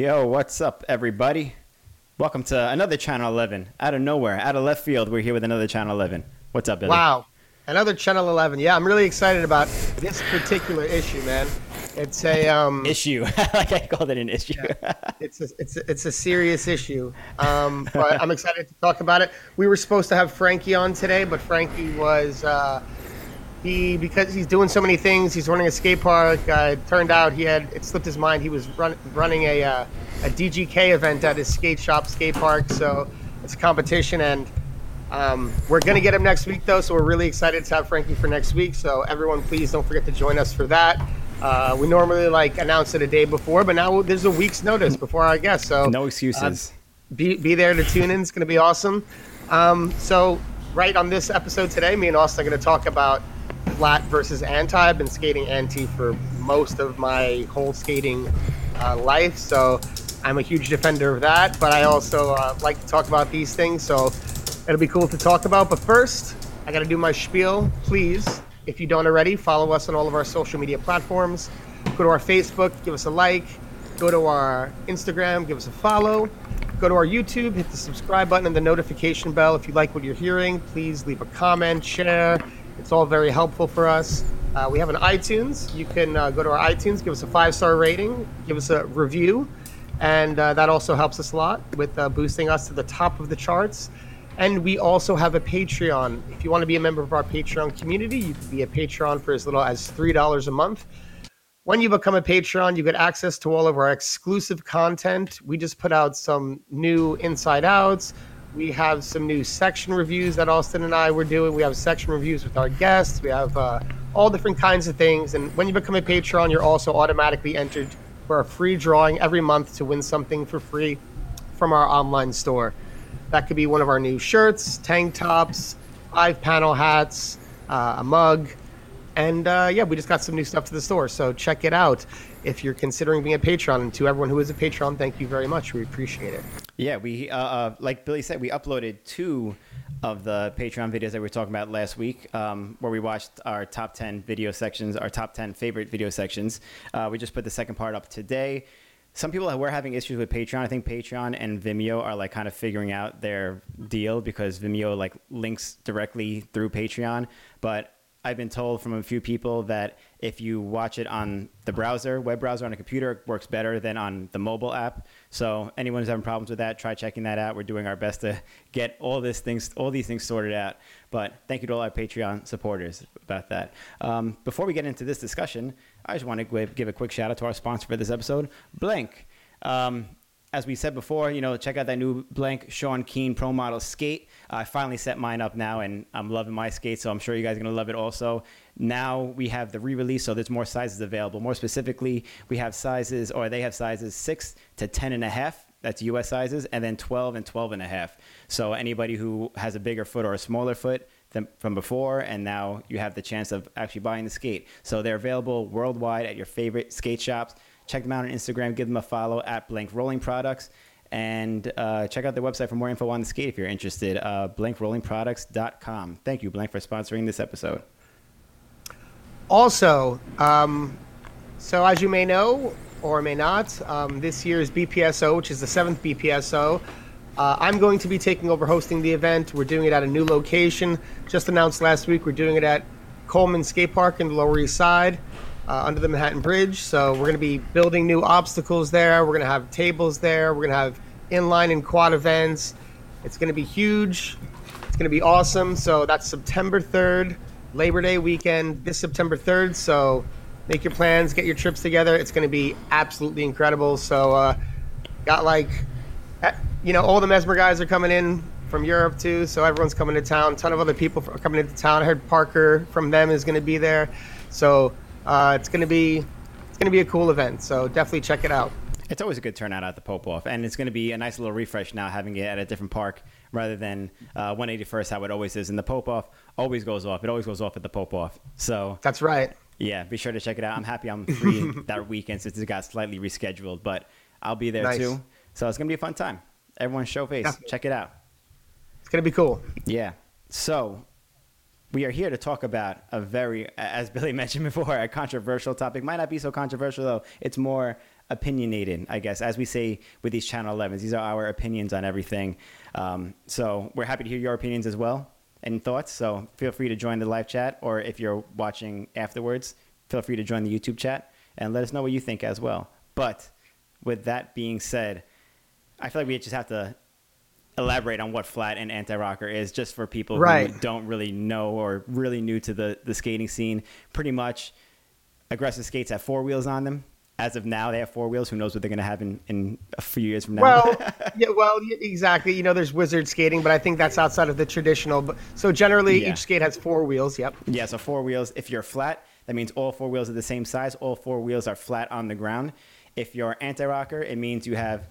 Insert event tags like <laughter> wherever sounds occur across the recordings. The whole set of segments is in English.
Yo, what's up, everybody? Welcome to another Channel 11. Out of nowhere, out of left field, we're here with another Channel 11. What's up, Billy? Wow, another Channel 11. Yeah, I'm really excited about this particular issue, man. It's a um, Issue. <laughs> like I called it an issue. it's a, it's a, it's a serious issue. Um, but I'm excited to talk about it. We were supposed to have Frankie on today, but Frankie was uh, he because he's doing so many things. He's running a skate park. Uh, it turned out he had it slipped his mind. He was run, running a uh, a DGK event at his skate shop skate park. So it's a competition, and um, we're gonna get him next week though. So we're really excited to have Frankie for next week. So everyone, please don't forget to join us for that. Uh, we normally like announce it a day before, but now there's a week's notice before our guest. So no excuses. uh, be be there to tune in. It's going to be awesome. Um, so right on this episode today, me and Austin are going to talk about flat versus anti. I've been skating anti for most of my whole skating uh, life, so I'm a huge defender of that. But I also uh, like to talk about these things, so it'll be cool to talk about. But first, I got to do my spiel. Please, if you don't already, follow us on all of our social media platforms. Go to our Facebook, give us a like. Go to our Instagram, give us a follow. Go to our YouTube, hit the subscribe button and the notification bell. If you like what you're hearing, please leave a comment, share. It's all very helpful for us. Uh, we have an iTunes. You can uh, go to our iTunes, give us a five star rating, give us a review, and uh, that also helps us a lot with uh, boosting us to the top of the charts. And we also have a Patreon. If you want to be a member of our Patreon community, you can be a Patreon for as little as $3 a month. When you become a Patreon, you get access to all of our exclusive content. We just put out some new inside outs. We have some new section reviews that Austin and I were doing. We have section reviews with our guests. We have uh, all different kinds of things. And when you become a Patreon, you're also automatically entered for a free drawing every month to win something for free from our online store. That could be one of our new shirts, tank tops, five panel hats, uh, a mug. And uh, yeah, we just got some new stuff to the store. So check it out if you're considering being a Patreon. And to everyone who is a Patreon, thank you very much. We appreciate it. Yeah, we uh, uh, like Billy said, we uploaded two of the Patreon videos that we were talking about last week, um, where we watched our top ten video sections, our top ten favorite video sections. Uh, we just put the second part up today. Some people were having issues with Patreon. I think Patreon and Vimeo are like kind of figuring out their deal because Vimeo like links directly through Patreon, but I've been told from a few people that if you watch it on the browser, web browser on a computer, works better than on the mobile app. So anyone who's having problems with that, try checking that out. We're doing our best to get all this things, all these things sorted out. But thank you to all our Patreon supporters about that. Um, before we get into this discussion, I just want to give a quick shout out to our sponsor for this episode, Blank. Um, as we said before, you know, check out that new blank Sean Keen Pro Model skate. I finally set mine up now, and I'm loving my skate, so I'm sure you guys are gonna love it also. Now we have the re-release, so there's more sizes available. More specifically, we have sizes, or they have sizes six to ten and a half. That's U.S. sizes, and then 12 and 12 and a half. So anybody who has a bigger foot or a smaller foot than from before, and now you have the chance of actually buying the skate. So they're available worldwide at your favorite skate shops. Check them out on Instagram. Give them a follow at Blank Rolling Products. And uh, check out their website for more info on the skate if you're interested. Uh, blankrollingproducts.com. Thank you, Blank, for sponsoring this episode. Also, um, so as you may know or may not, um, this year's BPSO, which is the seventh BPSO, uh, I'm going to be taking over hosting the event. We're doing it at a new location. Just announced last week, we're doing it at Coleman Skate Park in the Lower East Side uh, under the Manhattan Bridge. So we're going to be building new obstacles there. We're going to have tables there. We're going to have inline and quad events. It's going to be huge. It's going to be awesome. So that's September 3rd, Labor Day weekend, this September 3rd. So make your plans, get your trips together. It's going to be absolutely incredible. So, uh, got like, eh, you know, all the Mesmer guys are coming in from Europe too. So everyone's coming to town. A ton of other people are coming into town. I heard Parker from them is going to be there. So uh, it's going to be it's going to be a cool event. So definitely check it out. It's always a good turnout at the Pope Off, and it's going to be a nice little refresh now having it at a different park rather than uh, 181st, how it always is. And the Pope Off always goes off. It always goes off at the Pope Off. So that's right. Yeah, be sure to check it out. I'm happy I'm free <laughs> that weekend since it got slightly rescheduled, but I'll be there nice. too. So it's going to be a fun time. Everyone show face. Yeah. Check it out. It's going to be cool. Yeah. So we are here to talk about a very, as Billy <laughs> mentioned before, a controversial topic. Might not be so controversial though. It's more opinionated, I guess, as we say with these Channel 11s. These are our opinions on everything. Um, so we're happy to hear your opinions as well and thoughts. So feel free to join the live chat, or if you're watching afterwards, feel free to join the YouTube chat and let us know what you think as well. But with that being said, I feel like we just have to elaborate on what flat and anti-rocker is just for people Right. who don't really know or really new to the, the skating scene. Pretty much aggressive skates have four wheels on them. As of now, they have four wheels. Who knows what they're going to have in, in a few years from now? Well, <laughs> yeah, well, exactly. You know, there's wizard skating, but I think that's outside of the traditional. But so generally, Yeah. each skate has four wheels. Yep. Yeah, so four wheels. If you're flat, that means all four wheels are the same size. All four wheels are flat on the ground. If you're anti-rocker, it means you have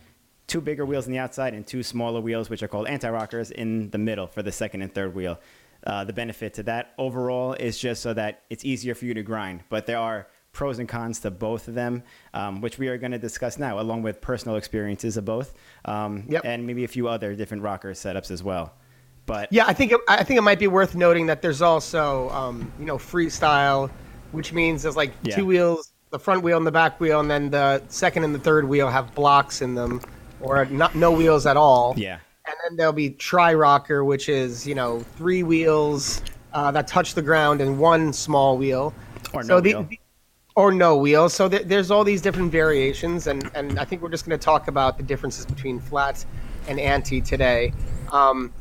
two bigger wheels on the outside and two smaller wheels, which are called anti-rockers, in the middle for the second and third wheel. Uh, the benefit to that overall is just so that it's easier for you to grind. But there are pros and cons to both of them, um, which we are going to discuss now, along with personal experiences of both, um, Yep. and maybe a few other different rocker setups as well. But Yeah, I think it, I think it might be worth noting that there's also um, you know freestyle, which means there's like Yeah. two wheels, the front wheel and the back wheel, and then the second and the third wheel have blocks in them, or not no wheels at all. yeah, And then there'll be tri rocker, which is you know three wheels uh, that touch the ground and one small wheel. or So no the- wheel. or no wheel. So th- there's all these different variations, and, and I think we're just going to talk about the differences between flat and anti today. Um,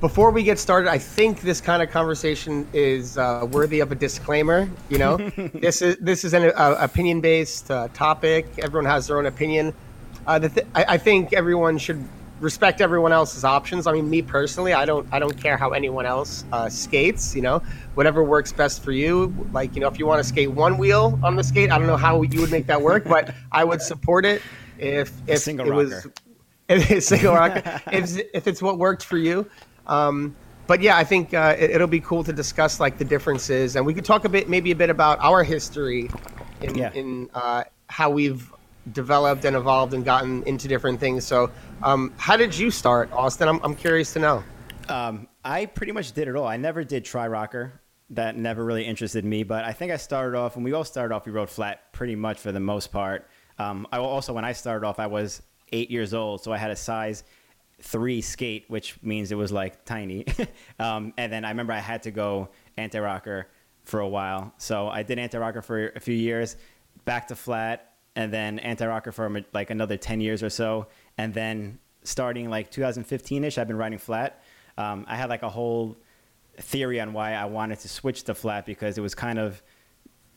before we get started, I think this kind of conversation is uh, worthy of a disclaimer. You know, <laughs> this is this is an uh, opinion based uh, topic. Everyone has their own opinion. Uh, the th- I, I think everyone should respect everyone else's options. I mean, me personally, I don't I don't care how anyone else uh, skates. You know, whatever works best for you. Like you know, if you want to skate one wheel on the skate, I don't know how you would make that work, but I would support it if if it was rocker. <laughs> if it's single rocker <laughs> if if it's what worked for you. Um, but yeah, I think uh, it, it'll be cool to discuss like the differences, and we could talk a bit, maybe a bit about our history in Yeah. in uh, how we've developed and evolved and gotten into different things. So, um, how did you start, Austin? I'm I'm curious to know. Um, I pretty much did it all. I never did try rocker. That never really interested me. But I think I started off when we all started off. We rode flat pretty much for the most part. Um, I also when I started off, I was eight years old, so I had a size three skate, which means it was like tiny. <laughs> um, and then I remember I had to go anti rocker for a while, so I did anti rocker for a few years, back to flat, and then anti rocker for like another ten years or so, and then starting like 2015 ish, I've been riding flat. Um, I had like a whole theory on why I wanted to switch to flat because it was kind of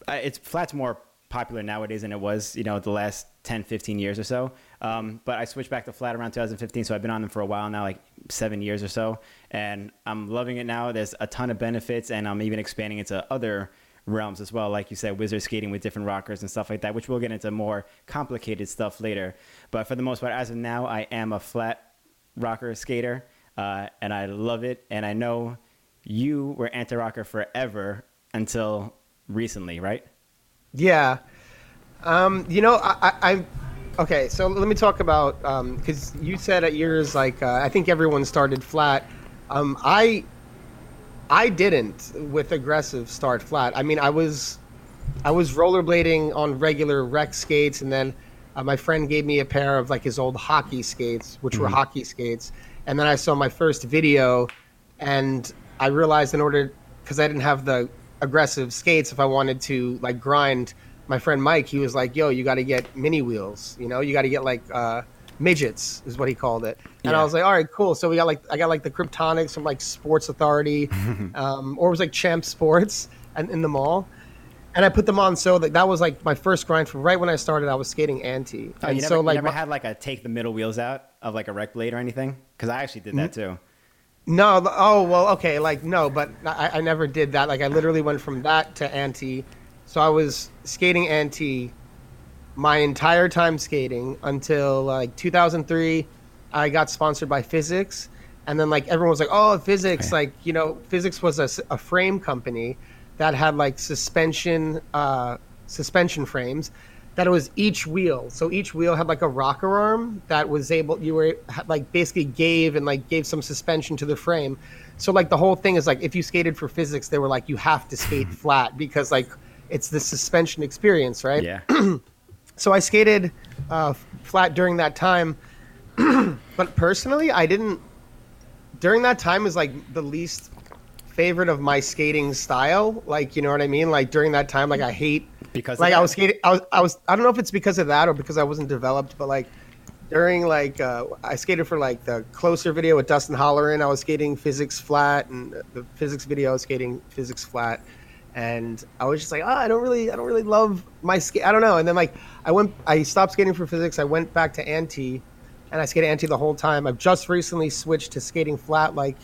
it's flat's more popular nowadays than it was you know the last 10 15 years or so. Um, but i switched back to flat around 2015 so i've been on them for a while now like seven years or so. And i'm loving it now. There's a ton of benefits and i'm even expanding into other realms as well like you said wizard skating with different rockers and stuff like that which we'll get into more complicated stuff later but for the most part as of now i am a flat rocker skater uh, and i love it and i know you were anti-rocker forever until recently right Yeah. Um, you know, I, I, okay. So let me talk about because you said at yours like uh, I think everyone started flat. Um, I I didn't with aggressive start flat. I mean, I was I was rollerblading on regular rec skates, and then uh, my friend gave me a pair of like his old hockey skates, which were hockey skates. And then I saw my first video, and I realized in order because I didn't have the aggressive skates, if I wanted to like grind, my friend Mike, he was like, "Yo, you got to get mini wheels. You know, you got to get like." Uh, midgets is what he called it and i was like all right cool so we got like i got like the kryptonics from like sports authority <laughs> um, or it was like champ sports and in the mall and i put them on so that that was like my first grind from right when i started i was skating anti Oh, and never, so like never my- had like a take the middle wheels out of like a rec blade or anything? Because I actually did that too. No, oh well, okay, like no, but I, I never did that. Like I literally went from that to anti. So I was skating anti my entire time skating until like 2003. I got sponsored by Physics, and then like everyone was like, "Oh, Physics!" Okay. Like you know, Physics was a frame company that had like suspension uh, suspension frames, that it was each wheel. So each wheel had like a rocker arm that was able you were like basically gave and like gave some suspension to the frame. So like the whole thing is like if you skated for physics, they were like you have to skate <laughs> flat because like it's the suspension experience, right? Yeah. <clears throat> so I skated uh, flat during that time, <clears throat> but personally, I didn't. During that time is like the least favorite of my skating style. Like you know what I mean? Like during that time, like I hate Because like I was skating. I was I was I don't know if it's because of that or because I wasn't developed, but like during like uh, I skated for like the closer video with Dustin Halloran. I was skating physics flat, and the physics video I was skating physics flat, and I was just like, oh, I don't really, I don't really love my skate. I don't know. And then like I went, I stopped skating for physics. I went back to anti, and I skated anti the whole time. I've just recently switched to skating flat, like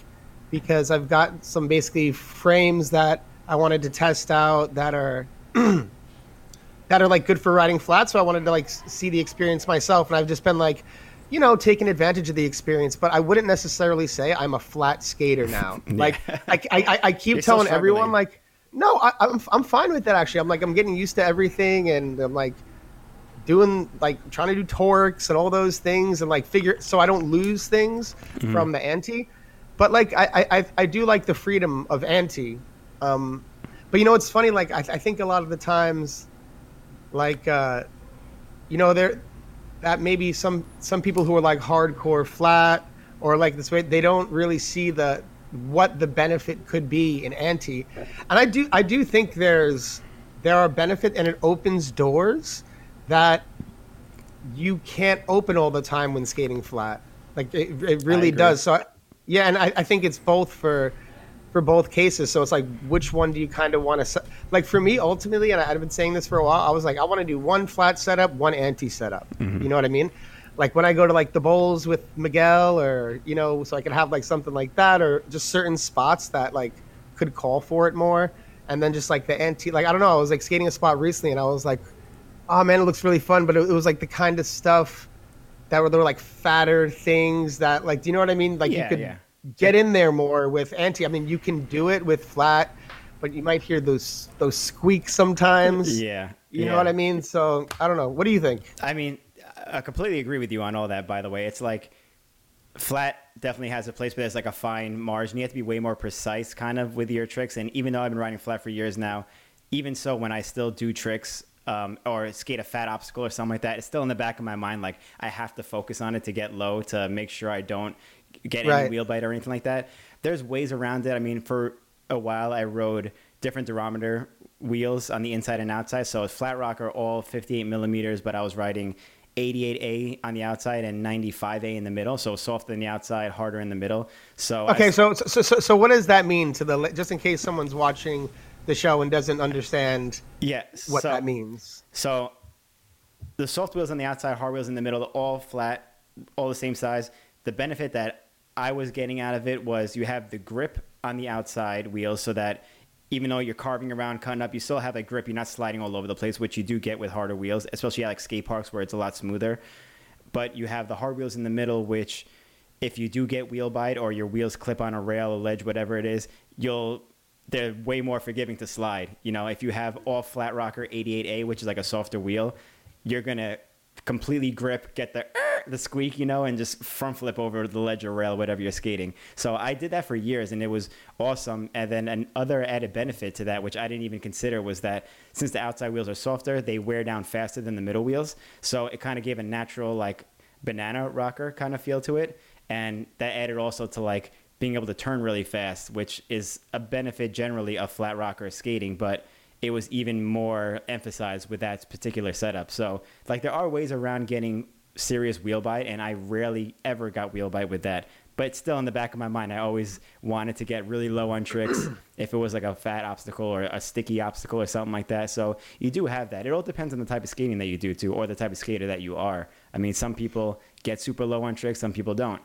because I've got some basically frames that I wanted to test out that are <clears throat> that are like good for riding flat. So I wanted to like see the experience myself, and I've just been like, you know, taking advantage of the experience. But I wouldn't necessarily say I'm a flat skater now. <laughs> Like I, I, I, I keep You're telling everyone like, no, I, I'm I'm fine with that actually. I'm like I'm getting used to everything, and I'm like doing like trying to do torques and all those things and like figure so I don't lose things Mm-hmm. from the anti. But like I, I I- I do like the freedom of anti. Um, but you know it's funny like I, I think a lot of the times like uh, you know there that maybe some some people who are like hardcore flat or like this way they don't really see the what the benefit could be in anti. And i do i do think there's there are benefit and it opens doors that you can't open all the time when skating flat. Like it, it really does. So I, yeah and I, I think it's both for for both cases. So it's like which one do you kind of want to like for me ultimately and I- i've been saying this for a while i was like i want to do one flat setup one anti setup. Mm-hmm. You know what i mean like when i go to like the bowls with miguel or you know so i could have like something like that or just certain spots that like could call for it more and then just like the anti like i don't know i was like skating a spot recently and i was like oh man it looks really fun but it, it was like the kind of stuff that were there were like fatter things that like do you know what i mean like Yeah, you could yeah. get in there more with anti i mean you can do it with flat but you might hear those those squeaks sometimes Yeah. you yeah. know what i mean so i don't know what do you think I mean, I completely agree with you on all that. By the way, it's like flat definitely has a place, but there's like a fine margin. You have to be way more precise, kind of, with your tricks. And even though I've been riding flat for years now, even so, when I still do tricks um, or skate a fat obstacle or something like that, it's still in the back of my mind. Like I have to focus on it to get low to make sure I don't get any wheel bite or anything like that. There's ways around it. I mean, for a while, I rode different durometer wheels on the inside and outside. So it's flat rocker, all 58 millimeters, but I was riding 88A on the outside and 95A in the middle. So softer in the outside, harder in the middle. So I- okay so so so, so what does that mean to the just in case someone's watching the show and doesn't understand yeah, what so, that means So the soft wheels on the outside, hard wheels in the middle, they're all flat, all the same size. The benefit that I was getting out of it was you have the grip on the outside wheels so that even though you're carving around, cutting up, you still have that grip. You're not sliding all over the place, which you do get with harder wheels, especially at like skate parks where it's a lot smoother. But you have the hard wheels in the middle, which if you do get wheel bite or your wheels clip on a rail, a ledge, whatever it is, you'll they're way more forgiving to slide. You know, if you have all flat rocker 88A, which is like a softer wheel, you're gonna completely grip, get the "Er," the squeak, you know, and just front flip over the ledge or rail, whatever you're skating. So I did that for years, and it was awesome. And then another added benefit to that, which I didn't even consider, was that since the outside wheels are softer, they wear down faster than the middle wheels. So it kind of gave a natural like banana rocker kind of feel to it, and that added also to like being able to turn really fast, which is a benefit generally of flat rocker skating, but it was even more emphasized with that particular setup. So, like, there are ways around getting serious wheel bite, and I rarely ever got wheel bite with that. But still, in the back of my mind, I always wanted to get really low on tricks <clears throat> if it was like a fat obstacle or a sticky obstacle or something like that. So, you do have that. It all depends on the type of skating that you do, too, or the type of skater that you are. I mean, some people get super low on tricks, some people don't.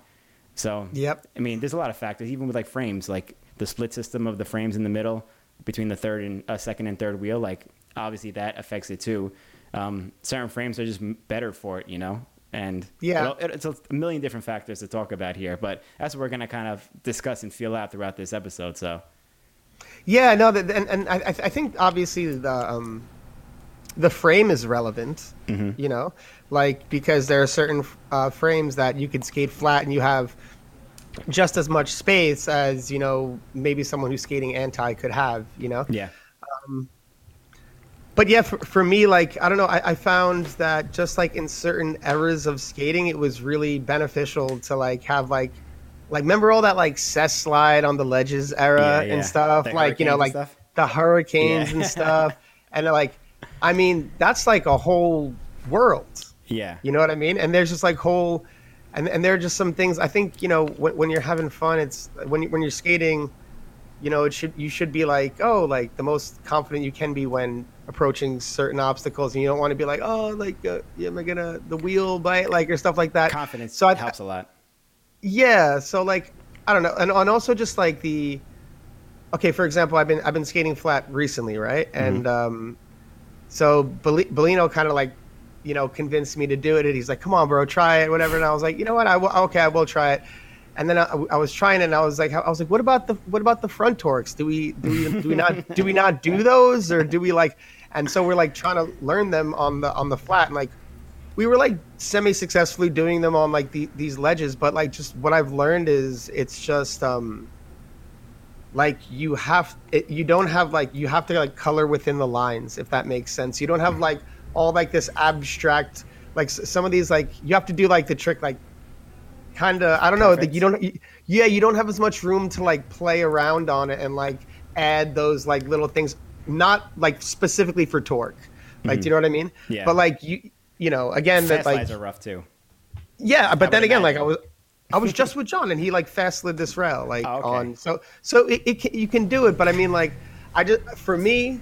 So, Yep. I mean, there's a lot of factors, even with like frames, like the split system of the frames in the middle between the third and uh, second and third wheel. Like, obviously, that affects it too. Um, certain frames are just better for it, you know. And Yeah. it, it's a million different factors to talk about here, but that's what we're gonna kind of discuss and feel out throughout this episode. So, Yeah, no, that, and and I, I think obviously the um, the frame is relevant. You know, like because there are certain uh, frames that you can skate flat and you have just as much space as you know maybe someone who's skating anti could have. You know. Yeah. Um, but yeah, for, for me, like I don't know, I, I found that just like in certain eras of skating, it was really beneficial to like have like, like remember all that like cess slide on the ledges era Yeah, yeah. and stuff, The like you know, like the hurricanes Yeah. and <laughs> stuff, and like, I mean, that's like a whole world. Yeah. You know what I mean? And there's just like whole, and and there are just some things. I think you know when, when you're having fun, it's when you, when you're skating, you know, it should you should be like oh like the most confident you can be when approaching certain obstacles, and you don't want to be like oh like uh, am I gonna the wheel bite like or stuff like that. Confidence So I, helps a lot. yeah, so like I don't know, and, and also just like the okay, for example, I've been I've been skating flat recently, right? And um, so Bel- Bellino kind of like you know convinced me to do it, and he's like, "Come on, bro, try it, whatever." And I was like, "You know what? I will, okay, I will try it." And then I, I was trying it, and I was like, I was like, "What about the what about the front torques? Do we do we do we not do we not do those, or do we like?" And so we're like trying to learn them on the on the flat, and like we were like semi successfully doing them on like the, these ledges but like just what i've learned is it's just um like you have it, you don't have like you have to like color within the lines if that makes sense you don't have like all like this abstract like some of these like you have to do like the trick like kind of i don't know like you don't you, yeah you don't have as much room to like play around on it and like add those like little things not like specifically for torque like do you know what i mean Mm-hmm. Yeah. but like you you know again that like are rough too. yeah, but I then again, like I was, I was just <laughs> with John, and he like fast slid this rail like Oh, okay. on. So so it, it can, you can do it, but I mean like I just for me,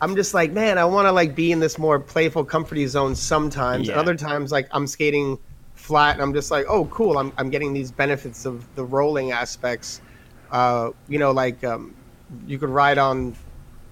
I'm just like man, I want to like be in this more playful, comforty zone sometimes. And other times, like I'm skating flat, and I'm just like, oh cool, I'm I'm getting these benefits of the rolling aspects. Uh, you know, like um, you could ride on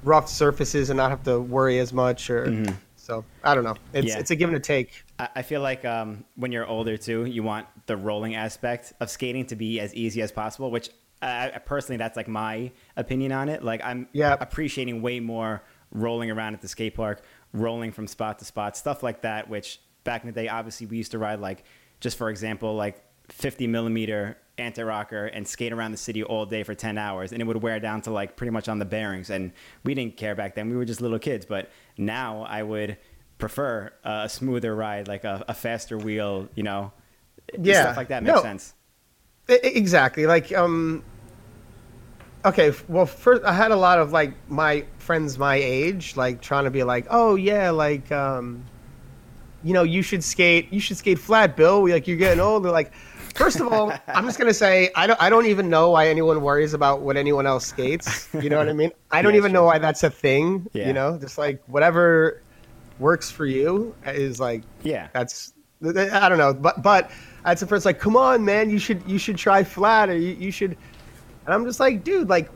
rough surfaces and not have to worry as much, or so I don't know. It's Mm-hmm. Yeah. it's a give and a take. I I feel like um, when you're older too, you want the rolling aspect of skating to be as easy as possible. Which I, I personally, that's like my opinion on it. Like I'm Yeah. appreciating way more rolling around at the skate park, rolling from spot to spot, stuff like that. Which back in the day, obviously, we used to ride like, just for example, like 50 millimeter anti rocker and skate around the city all day for 10 hours, and it would wear down to like pretty much on the bearings. And we didn't care back then; we were just little kids. But now, I would prefer a smoother ride, like a, a faster wheel, you know, Yeah. stuff like that makes No. sense. Exactly. Like, um, okay. Well, first, I had a lot of like my friends my age, like trying to be like, oh yeah, like, um, you know, you should skate, you should skate flat, Bill. Like, you're getting older. Like, first of all, I'm just gonna say, I don't, I don't even know why anyone worries about what anyone else skates. You know what I mean? <laughs> I don't Yeah, even know why that's a thing. Yeah. You know, just like whatever works for you is like Yeah. that's I don't know, but but that's the first like, come on, man, you should you should try flat or you, you should, and I'm just like, dude, like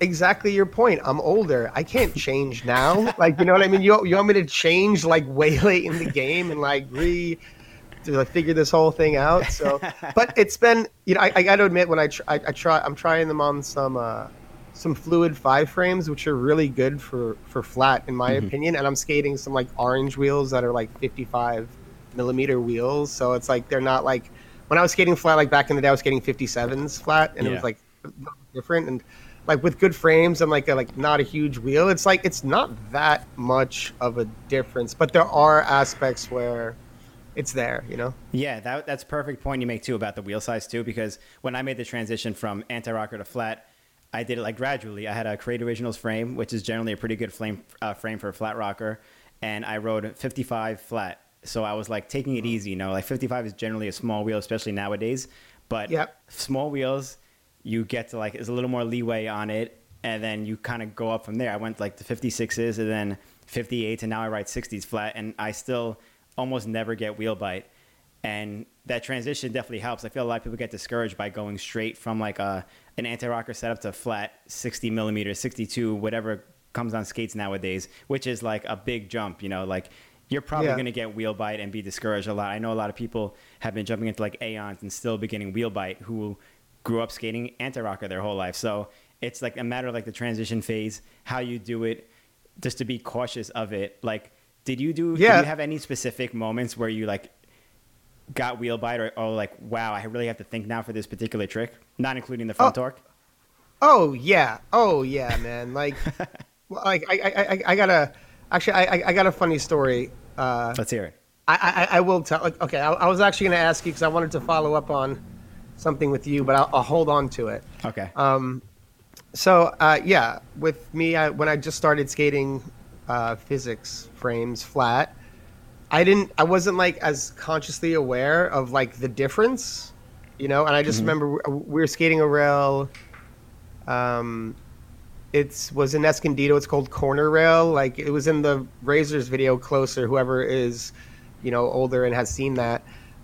exactly your point. I'm older. I can't change now. <laughs> like you know what I mean? You you want me to change like way <laughs> late in the game and like re to like, figure this whole thing out. So, <laughs> but it's been you know I, I got to admit when I, tr- I I try I'm trying them on some. uh some fluid five frames, which are really good for for flat, in my opinion. And I'm skating some like orange wheels that are like 55 millimeter wheels, so it's like they're not like when I was skating flat, like back in the day, I was skating 57s flat, and it was like different and like with good frames and like a, like not a huge wheel. It's like it's not that much of a difference, but there are aspects where it's there, you know. Yeah, that, that's a perfect point you make too about the wheel size too, because when I made the transition from anti-rocker to flat, I did it like gradually. I had a Create Originals frame, which is generally a pretty good frame uh, frame for a flat rocker, and I rode 55 flat. So I was like taking it easy, you know, like 55 is generally a small wheel, especially nowadays. But Yep. small wheels, you get to like, there's a little more leeway on it, and then you kind of go up from there. I went like to 56s and then 58s, and now I ride 60s flat, and I still almost never get wheel bite and that transition definitely helps. I feel a lot of people get discouraged by going straight from like a an anti rocker setup to flat 60 millimeters, 62, whatever comes on skates nowadays, which is like a big jump. You know, like you're probably Yeah. going to get wheel bite and be discouraged a lot. I know a lot of people have been jumping into like Aeons and still beginning wheel bite who grew up skating anti rocker their whole life. So it's like a matter of like the transition phase, how you do it, just to be cautious of it. Like Did you do? Yeah. Did you have any specific moments where you like got wheel bite or, or like, wow, I really have to think now for this particular trick, not including the front Oh. torque? Oh yeah, oh yeah, man. Like, <laughs> well, like I, I, I, I got a actually, I, I- I got a funny story. Uh, Let's hear it. I, I, I will tell. like, Okay, I, I was actually going to ask you because I wanted to follow up on something with you, but I'll, I'll hold on to it. Okay. Um, so uh, yeah, with me, I, when I just started skating uh, physics frames flat, I didn't, I wasn't like as consciously aware of like the difference, you know. And I just remember we, we were skating a rail. Um, it's was in Escondido. It's called corner rail. Like it was in the Razors video. Closer, whoever is, you know, older and has seen that.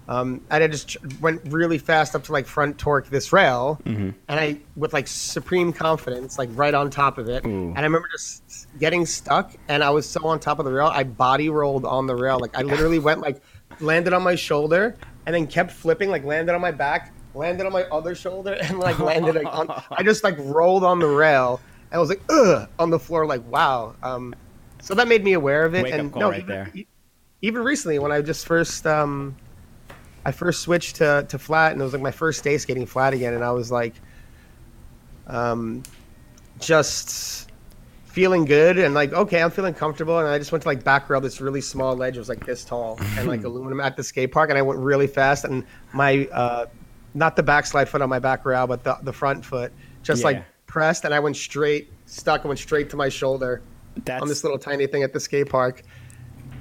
Um, and I just went really fast up to like front torque this rail, and I with like supreme confidence, like right on top of it. Ooh. And I remember just getting stuck, and I was so on top of the rail, I body rolled on the rail. Like I literally went like landed on my shoulder, and then kept flipping, like landed on my back, landed on my other shoulder, <laughs> and like landed like on. I just like rolled on the rail, and I was like ugh on the floor, like wow. Um, so that made me aware of it, Wake-up and no, right even, even recently when I just first um, I first switched to, to flat, and it was like my first day skating flat again, and I was like, um, just feeling good and like okay, I'm feeling comfortable, and I just went to like back rail, this really small ledge, it was like this tall, and like <laughs> aluminum at the skate park, and I went really fast, and my uh, not the backslide foot on my back rail, but the the front foot just Yeah. like pressed, and I went straight, stuck, and went straight to my shoulder That's on this little tiny thing at the skate park.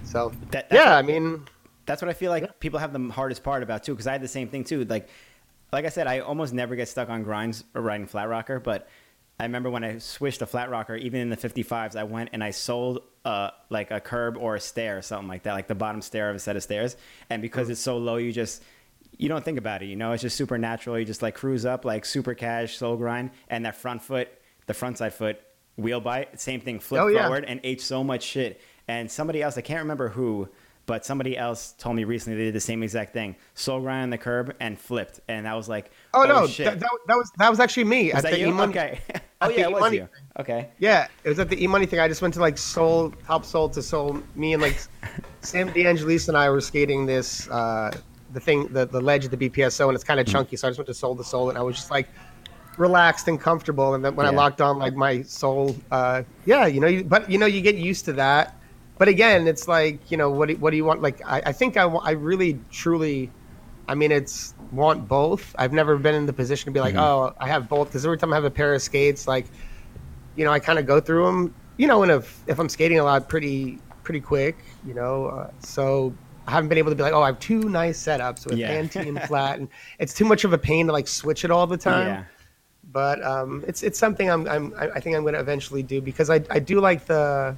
So That- yeah, I mean. That's what I feel like people have the hardest part about too, because I had the same thing too. Like, like I said, I almost never get stuck on grinds or riding flat rocker, but I remember when I switched to flat rocker, even in the 55s, I went and I sold uh, like a curb or a stair or something like that, like the bottom stair of a set of stairs. And because it's so low, you just you don't think about it, you know, it's just super natural. You just like cruise up, like super cash, soul grind, and that front foot, the front side foot wheel bite, same thing, flip Oh, yeah. forward and ate so much shit. And somebody else, I can't remember who, but somebody else told me recently they did the same exact thing. Soul grind on the curb and flipped. And I was like, Oh, no, shit. that, that, that was that was actually me Was at that the you? E-Money- Okay. <laughs> oh, yeah, it was E-Money you. Okay. Yeah, it was at the E Money thing. I just went to like Soul, Top Soul to Soul. Me and like <laughs> Sam DeAngelis and I were skating this uh, the thing, the the ledge at the BPSO, and it's kind of chunky. So I just went to Soul to Soul, and I was just like relaxed and comfortable. And then when I locked on like my Soul, uh, yeah, you know, you, but you know, you get used to that. But again, it's like you know, what do, what do you want? Like, I, I think I, I really truly. I mean, it's want both. I've never been in the position to be like, oh, I have both. Because every time I have a pair of skates, like, you know, I kind of go through them. You know, and if if I'm skating a lot, pretty pretty quick. You know, uh, so I haven't been able to be like, oh, I have two nice setups with Yeah. anti and <laughs> flat, and it's too much of a pain to like switch it all the time. Yeah. But um, it's it's something I'm, I'm I I think I'm going to eventually do because I I do like the.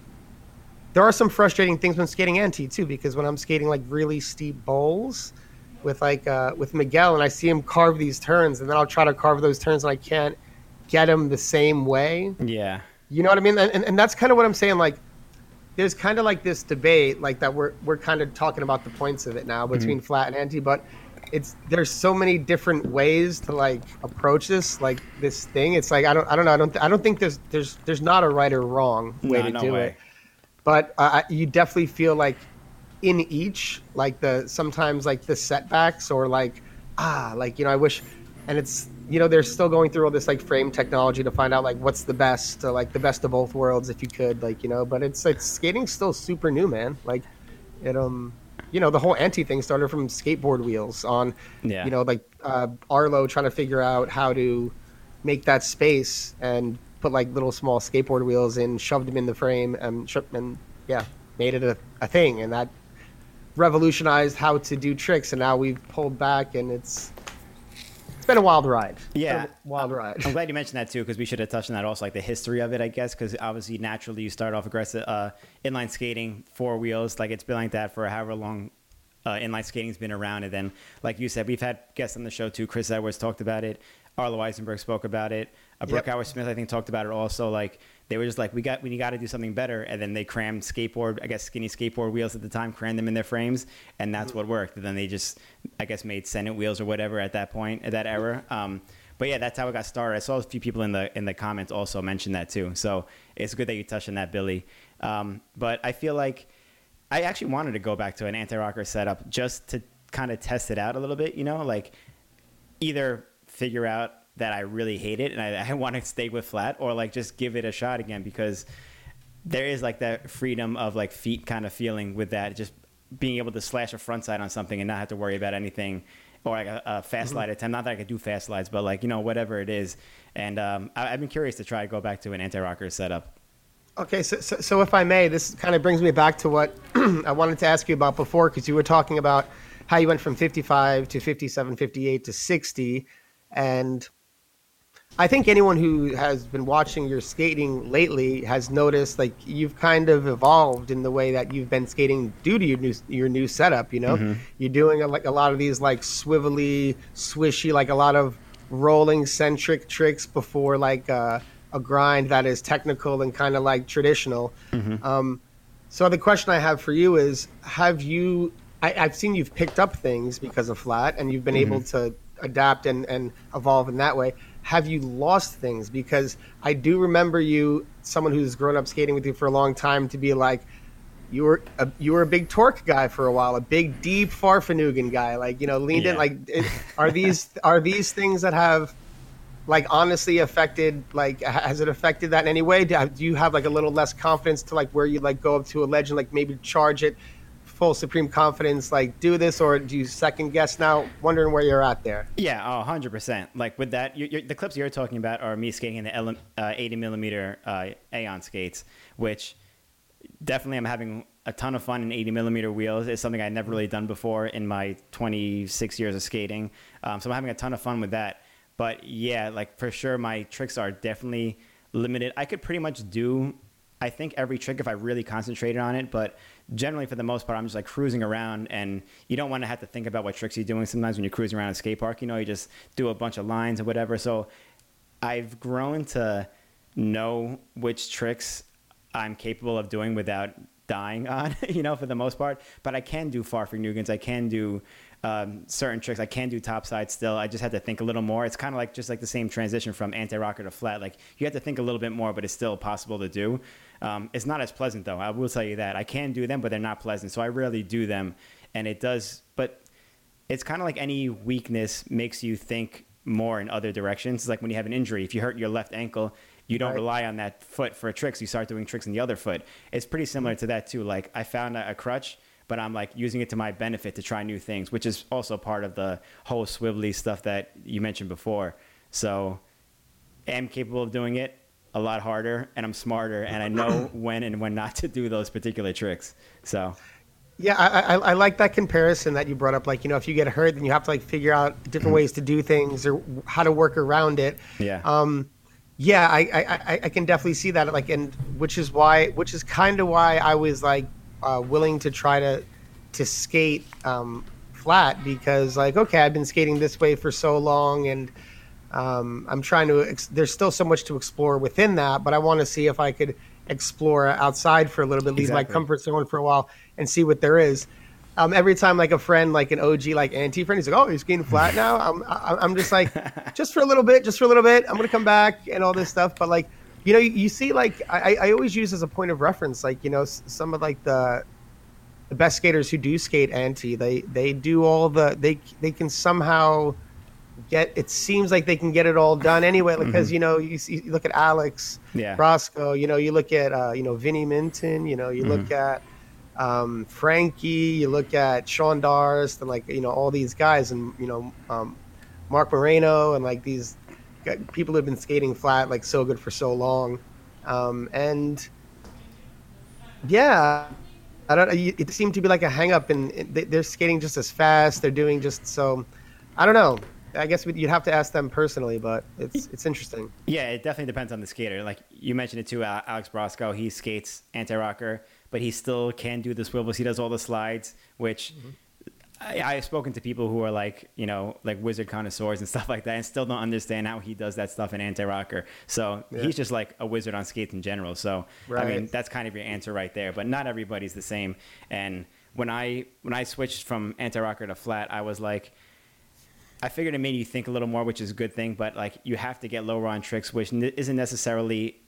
There are some frustrating things when skating anti too because when I'm skating like really steep bowls, with like uh, with Miguel and I see him carve these turns and then I'll try to carve those turns and I can't get him the same way. Yeah. You know what I mean? And, and, that's kind of what I'm saying. Like, there's kind of like this debate, like that we're we're kind of talking about the points of it now between flat and anti, but it's there's so many different ways to like approach this like this thing. It's like I don't I don't know I don't I don't think there's there's there's not a right or wrong way No, to no do way. it, but uh, you definitely feel like in each like the sometimes like the setbacks or like ah like you know I wish and it's you know they're still going through all this like frame technology to find out like what's the best uh, like the best of both worlds if you could like you know but it's it's skating's still super new man like it um you know the whole anti thing started from skateboard wheels on Yeah. you know like uh, Arlo trying to figure out how to make that space and put like little small skateboard wheels in shoved them in the frame and and yeah made it a, a thing and that revolutionized how to do tricks and now we've pulled back and it's it's been a wild ride Yeah. wild ride I'm glad <laughs> you mentioned that too, because we should have touched on that also, like the history of it, I guess, because obviously naturally you start off aggressive uh, inline skating, four wheels, like it's been like that for however long uh, inline skating's been around, and then like you said, we've had guests on the show too. Chris Edwards talked about it, Arlo Eisenberg spoke about it, uh, Brooke Yep. Howard Smith I think talked about it also. Like they were just like we got we got to do something better, and then they crammed skateboard, I guess skinny skateboard wheels at the time, crammed them in their frames, and that's what worked. And then they just I guess made Senate wheels or whatever at that point at that era. Um, but yeah, that's how it got started. I saw a few people in the in the comments also mention that too. So it's good that you touched on that, Billy. Um, but I feel like I actually wanted to go back to an anti-rocker setup just to kind of test it out a little bit. You know, like either figure out that I really hate it and I, <laughs> I want to stay with flat, or like just give it a shot again because there is like that freedom of like feet kind of feeling with that, just being able to slash a front side on something and not have to worry about anything or like a, a fast mm-hmm. slide attempt. Not that I could do fast slides, but like you know whatever it is. And um, I, have been curious to try to go back to an anti-rocker setup. Okay, so, so, so if I may, this kind of brings me back to what <clears throat> I wanted to ask you about before, because you were talking about how you went from 55 to 57, 58 to 60, and I think anyone who has been watching your skating lately has noticed like you've kind of evolved in the way that you've been skating due to your new your new setup. You know, mm-hmm. you're doing a, like a lot of these like swivelly, swishy, like a lot of rolling centric tricks before like uh, a grind that is technical and kind of like traditional. Mm-hmm. Um, so the question I have for you is: Have you? I, have seen you've picked up things because of flat, and you've been mm-hmm. able to adapt and, and evolve in that way have you lost things? Because I do remember you, someone who's grown up skating with you for a long time, to be like, you were a, you were a big torque guy for a while, a big deep Fahrvergnügen guy, like you know leaned yeah. in. Like, it, are these are these things that have like honestly affected like has it affected that in any way? Do, do you have like a little less confidence to like where you like go up to a ledge and like maybe charge it full supreme confidence like do this or do you second guess now? Wondering where you're at there. Yeah oh, 100% like with that you're, you're, the clips you're talking about are me skating in the uh, 80 millimeter uh, aeon skates which definitely i'm having a ton of fun in 80 millimeter wheels. It's something i've never really done before in my 26 years of skating. Um, so i'm having a ton of fun with that. But yeah like for sure my tricks are definitely limited. I could pretty much do I think every trick if I really concentrated on it, but generally for the most part, I'm just like cruising around, and you don't want to have to think about what tricks you're doing. Sometimes when you're cruising around a skate park, you know, you just do a bunch of lines or whatever. So I've grown to know which tricks I'm capable of doing without dying on, <laughs> you know, for the most part. But I can do Fahrvergnügens. I can do um, certain tricks. I can do topside still. I just had to think a little more. It's kind of like just like the same transition from anti-rocker to flat. Like you have to think a little bit more, but it's still possible to do. Um, it's not as pleasant though. I will tell you that. I can do them, but they're not pleasant. So I rarely do them, and it does. But it's kind of like any weakness makes you think more in other directions. It's like when you have an injury. If you hurt your left ankle, you don't right. rely on that foot for tricks. You start doing tricks in the other foot. It's pretty similar to that too. Like I found a, a crutch but I'm like using it to my benefit to try new things, which is also part of the whole swivelly stuff that you mentioned before. So am capable of doing it a lot harder and I'm smarter and I know <laughs> when and when not to do those particular tricks. So yeah, I, I, I, like that comparison that you brought up. Like, you know, if you get hurt, then you have to like figure out different ways to do things or how to work around it. Yeah. Um, yeah, I, I, I can definitely see that. Like, and which is why, which is kind of why I was like uh, willing to try to to skate um, flat because like okay I've been skating this way for so long and um, I'm trying to ex- there's still so much to explore within that but I want to see if I could explore outside for a little bit leave exactly. my comfort zone for a while and see what there is um, every time like a friend like an OG like anti friend he's like oh you're skating flat now I'm I'm just like <laughs> just for a little bit just for a little bit I'm gonna come back and all this stuff but like you know, you, you see, like I, I always use as a point of reference, like you know, some of like the the best skaters who do skate anti, they they do all the they they can somehow get. It seems like they can get it all done anyway, because mm-hmm. you know, you, see, you look at Alex yeah. Broskow, you know, you look at uh, you know Vinnie Minton, you know, you mm-hmm. look at um, Frankie, you look at Sean Darst, and like you know all these guys, and you know um, Mark Moreno, and like these people who've been skating flat like so good for so long, um, and yeah, I don't. It seemed to be like a hang up, and they're skating just as fast. They're doing just so. I don't know. I guess you'd have to ask them personally, but it's it's interesting. Yeah, it definitely depends on the skater. Like you mentioned it too, Alex Broskow. He skates anti-rocker, but he still can do the swivels. He does all the slides, which. Mm-hmm I, have spoken to people who are like, you know, like wizard connoisseurs and <laughs> stuff like that, and still don't understand how he does that stuff in anti rocker. So yeah. he's just like a wizard on skates in general. So right. I mean, that's kind of your answer right there. But not everybody's the same. And when I when I switched from anti rocker to flat, I was like, I figured it made you think a little more, which is a good thing. But like, you have to get lower on tricks, which isn't necessarily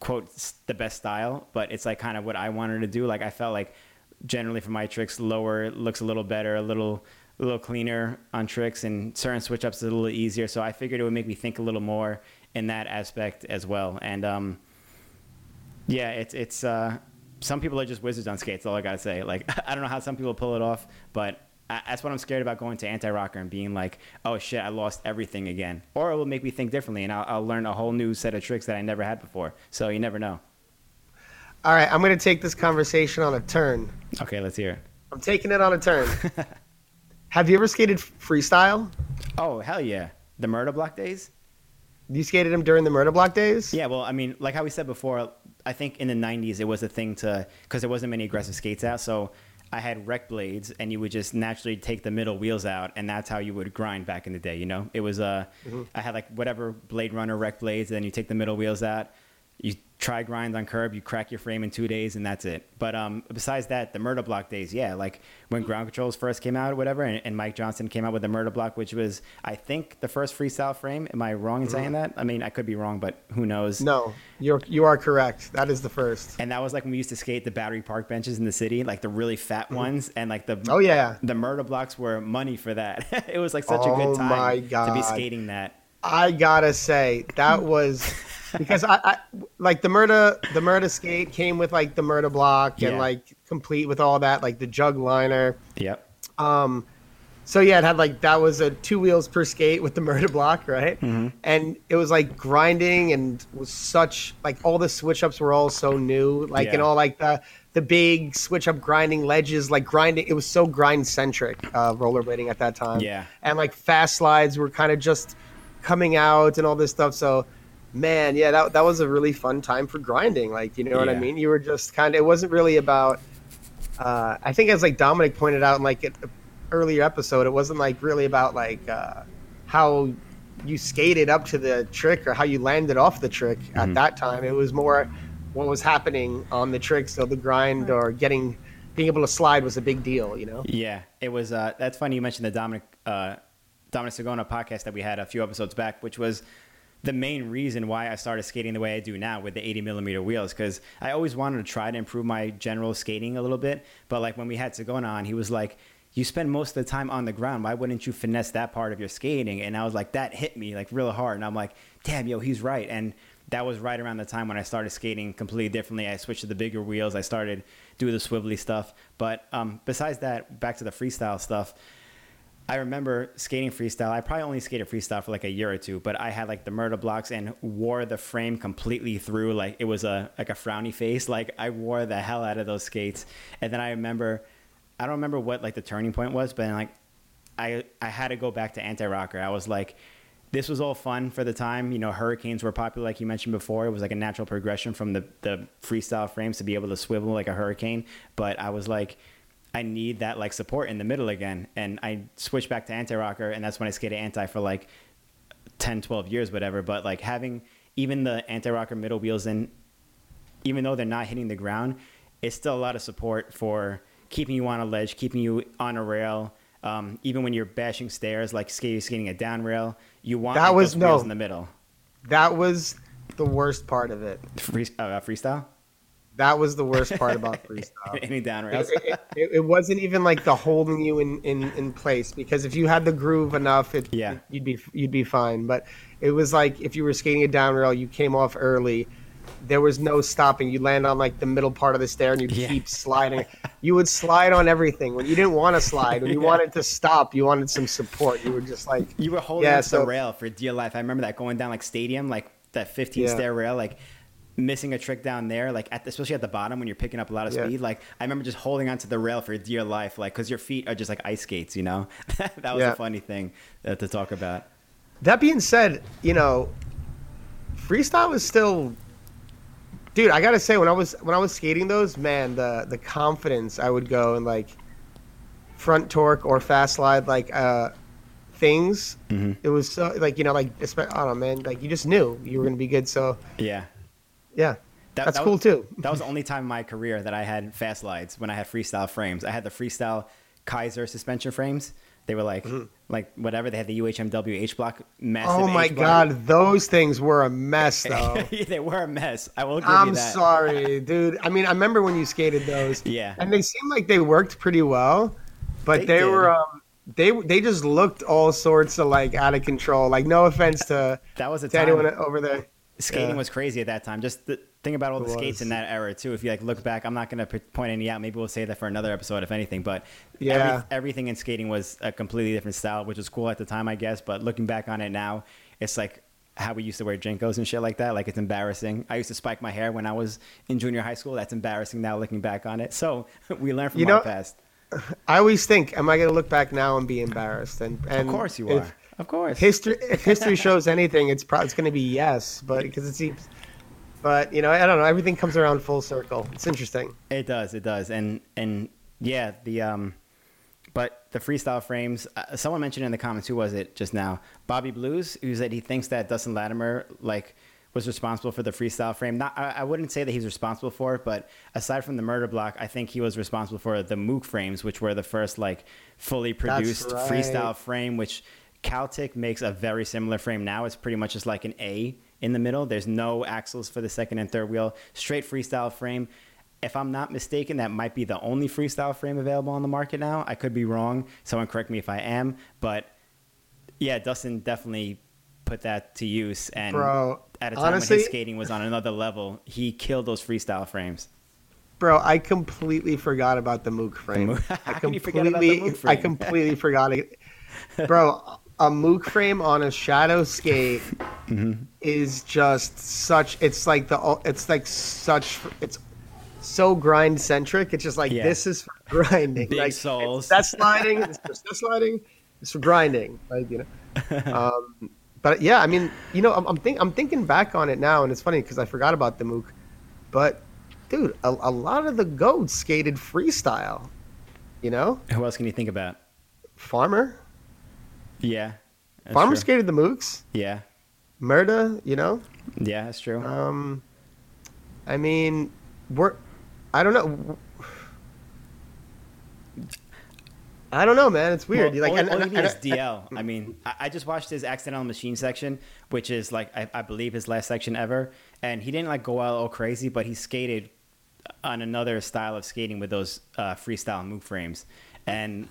quote the best style, but it's like kind of what I wanted to do. Like I felt like generally for my tricks, lower looks a little better, a little a little cleaner on tricks, and certain switch ups a little easier. So I figured it would make me think a little more in that aspect as well. And um, yeah, it's it's uh, some people are just wizards on skates. All I gotta say. Like <laughs> I don't know how some people pull it off, but I, that's what I'm scared about going to anti rocker and being like, oh shit, I lost everything again. Or it will make me think differently, and I'll, I'll learn a whole new set of tricks that I never had before. So you never know. All right, I'm going to take this conversation on a turn. Okay, let's hear it. I'm taking it on a turn. <laughs> Have you ever skated freestyle? Oh hell yeah, the murder block days. You skated them during the murder block days? Yeah, well, I mean, like how we said before, I think in the '90s it was a thing to because there wasn't many aggressive skates out, so I had rec blades, and you would just naturally take the middle wheels out, and that's how you would grind back in the day. You know, it was uh, mm-hmm. I had like whatever Blade Runner rec blades, and then you take the middle wheels out, you try grind on curb, you crack your frame in two days, and that's it. But um, besides that, the murder block days, yeah, like when ground controls first came out or whatever, and, and, Mike Johnson came out with the murder block, which was, I think, the first freestyle frame. Am I wrong in saying mm-hmm. that? I mean, I could be wrong, but who knows? No, you're you are correct. That is the first. And that was like when we used to skate the battery park benches in the city, like the really fat mm-hmm. ones, and like the oh yeah, the murder blocks were money for that. <laughs> it was like such oh, a good oh time to be skating that. I gotta say that <laughs> was because I, I, like the murder the murder skate came with like the murder block and like complete with all that like the jug liner. Yep. Um, so yeah, it had like that was a two wheels per skate with the murder block, right? Mm-hmm. And it was like grinding and was such like all the switch ups were all so new, like yeah. and all like the the big switch up grinding ledges, like grinding. It was so grind centric uh, rollerblading at that time. Yeah. And like fast slides were kind of just coming out and all this stuff. So man, yeah, that that was a really fun time for grinding. Like, you know yeah. what I mean? You were just kind of. It wasn't really about. Uh, I think as like Dominic pointed out in like an earlier episode, it wasn't like really about like uh, how you skated up to the trick or how you landed off the trick mm-hmm. at that time. It was more what was happening on the trick. So the grind or getting being able to slide was a big deal. You know? Yeah, it was. Uh, that's funny you mentioned the Dominic. Uh, Dominic Sagona podcast that we had a few episodes back, which was the main reason why I started skating the way I do now with the 80 millimeter wheels because I always wanted to try to improve my general skating a little bit. But like when we had Sagona on, he was like, "You spend most of the time on the ground. Why wouldn't you finesse that part of your skating?" And I was like, that hit me like real hard. And I'm like, "Damn, yo, he's right." And that was right around the time when I started skating completely differently. I switched to the bigger wheels. I started doing the swivelly stuff. But um, besides that, back to the freestyle stuff I remember skating freestyle. I probably only skated freestyle for like a year or two, but I had like the murder blocks and wore the frame completely through. Like it was a like a frowny face. Like I wore the hell out of those skates. And then I remember, I don't remember what like the turning point was, but like I I had to go back to anti rocker. I was like, this was all fun for the time. You know, hurricanes were popular, like you mentioned before. It was like a natural progression from the the freestyle frames to be able to swivel like a hurricane. But I was like I need that like support in the middle again. And I switched back to anti rocker, and that's when I skated anti for like 10, 12 years, whatever. But like having even the anti rocker middle wheels in, even though they're not hitting the ground, it's still a lot of support for keeping you on a ledge, keeping you on a rail. Um, even when you're bashing stairs, like skating, skating a down rail, you want that like, was no in the middle. That was the worst part of it. Free, uh, freestyle. That was the worst part about <laughs> freestyle. Any down rails. it, it, it, wasn't even like the holding you in, in, in place because if you had the groove enough, it, yeah. It, you'd be you'd be fine. But it was like if you were skating a down rail, you came off early. There was no stopping. You land on like the middle part of the stair and you yeah. keep sliding. You would slide on everything when you didn't want to slide. When you <laughs> yeah. wanted to stop, you wanted some support. You were just like you were holding yeah, so, the rail for dear life. I remember that going down like stadium, like that 15 yeah. stair rail, like missing a trick down there, like at the, especially at the bottom when you're picking up a lot of speed. Yeah. Like I remember just holding onto the rail for dear life, like because your feet are just like ice skates. You know, <laughs> that was yeah. a funny thing uh, to talk about. That being said, you know, freestyle is still, dude. I gotta say, when I was when I was skating those, man, the the confidence I would go and like front torque or fast slide, like uh things. Mm-hmm. It was so like you know like I don't know man like you just knew you were gonna be good. So yeah, yeah. That, That's that cool was, too. <laughs> that was the only time in my career that I had fast slides when I had freestyle frames. I had the freestyle Kizer suspension frames They were like like whatever they had the UHMW H block massive. Mm-hmm. Oh my H block. god, those things were a mess <laughs> though. they were a mess. I will give that. I'm sorry, <laughs> dude. I mean, I remember when you skated those. Yeah. And they seemed like they worked pretty well, but They they, were um they they just looked all sorts of like out of control. Like no offense to, That was a to anyone over there. Skating Yeah. was crazy at that time. Just the, think about all the skates in that era too. If you like look back, I'm not going to point any out. Maybe we'll say that for another episode, if anything. But Yeah. every, everything in skating was a completely different style, which was cool at the time, I guess. But looking back on it now, it's like how we used to wear JNCOs and shit like that. Like it's embarrassing. I used to spike my hair when I was in junior high school. That's embarrassing now looking back on it. So <laughs> we learn from You our know- past. I always think, am I going to look back now and be embarrassed? And, and Of course you if are. Of course. History, <laughs> if history shows anything, it's probably it's going to be yes, but because it seems. But you know, I don't know. Everything comes around full circle. It's interesting. It does, it does, and and yeah, the um, but the freestyle frames. Uh, someone mentioned in the comments who was it just now? Bobby Blues, who said he thinks that Dustin Latimer like was responsible for the freestyle frame. Not, I, I wouldn't say that he's responsible for it, but aside from the murder block, I think he was responsible for the Mook frames, which were the first like fully produced right. freestyle frame, which Kaltik makes a very similar frame now. It's pretty much just like an A in the middle. There's no axles for the second and third wheel. Straight freestyle frame. If I'm not mistaken, that might be the only freestyle frame available on the market now. I could be wrong. Someone correct me if I am. But yeah, Dustin definitely put that to use. And Bro, at a time when his skating was on another level, he killed those freestyle frames. Bro, I completely forgot about the Mook frame. <laughs> Mook- I How can you forget about the completely, Mook I completely forgot it. <laughs> Bro, a Mook frame on a shadow skate Mm-hmm. is just such. It's like the. It's like such. It's so grind centric. It's just like Yeah. this is for grinding. Big like, souls. It's that sliding. It's just sliding. It's for grinding. Like you know. <laughs> Um, but yeah, I mean, you know, I'm, I'm think I'm thinking back on it now, and it's funny because I forgot about the Mook. But dude, a, a lot of the goats skated freestyle. You know, Who else can you think about? Farmer. Yeah. Farmer true. skated the Mooks. Yeah. Murda, you know. Yeah, that's true. Um, I mean, we're. I don't know. I don't know, man. It's weird. Well, like, all, and- all and- you need is and- DL. I mean, I, I just watched his accidental machine section, which is like I, I believe his last section ever, and he didn't like go out all crazy, but he skated on another style of skating with those uh, freestyle Mook frames, and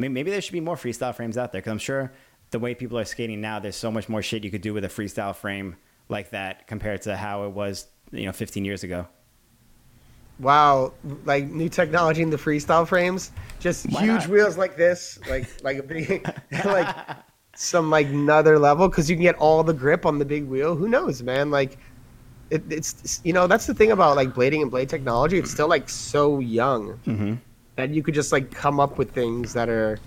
may- maybe there should be more freestyle frames out there because I'm sure the way people are skating now, there's so much more shit you could do with a freestyle frame like that compared to how it was, you know, 15 years ago. wow, like new technology in the freestyle frames, just Why huge not? wheels like this, like like a big, <laughs> <laughs> like some like another level because you can get all the grip on the big wheel. Who knows, man? Like. It, it's you know that's the thing about like blading and blade technology. It's still like so young. Mm-hmm. That you could just like come up with things that are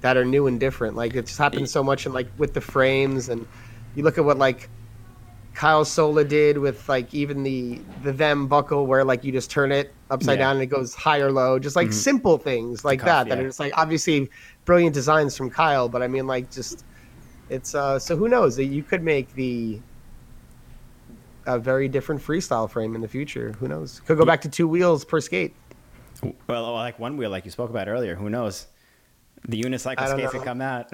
that are new and different. Like it just happens so much in like with the frames and you look at what like Kyle Sola did with like even the the them buckle where like you just turn it upside Yeah. down and it goes high or low. Just like simple things like cuff, that that yeah. are just like obviously brilliant designs from Kyle, but I mean like just it's uh so who knows that you could make the a very different freestyle frame in the future. Who knows? Could go back to two wheels per skate. Well, like one wheel, like you spoke about earlier. Who knows? The unicycle I skates know. that come out.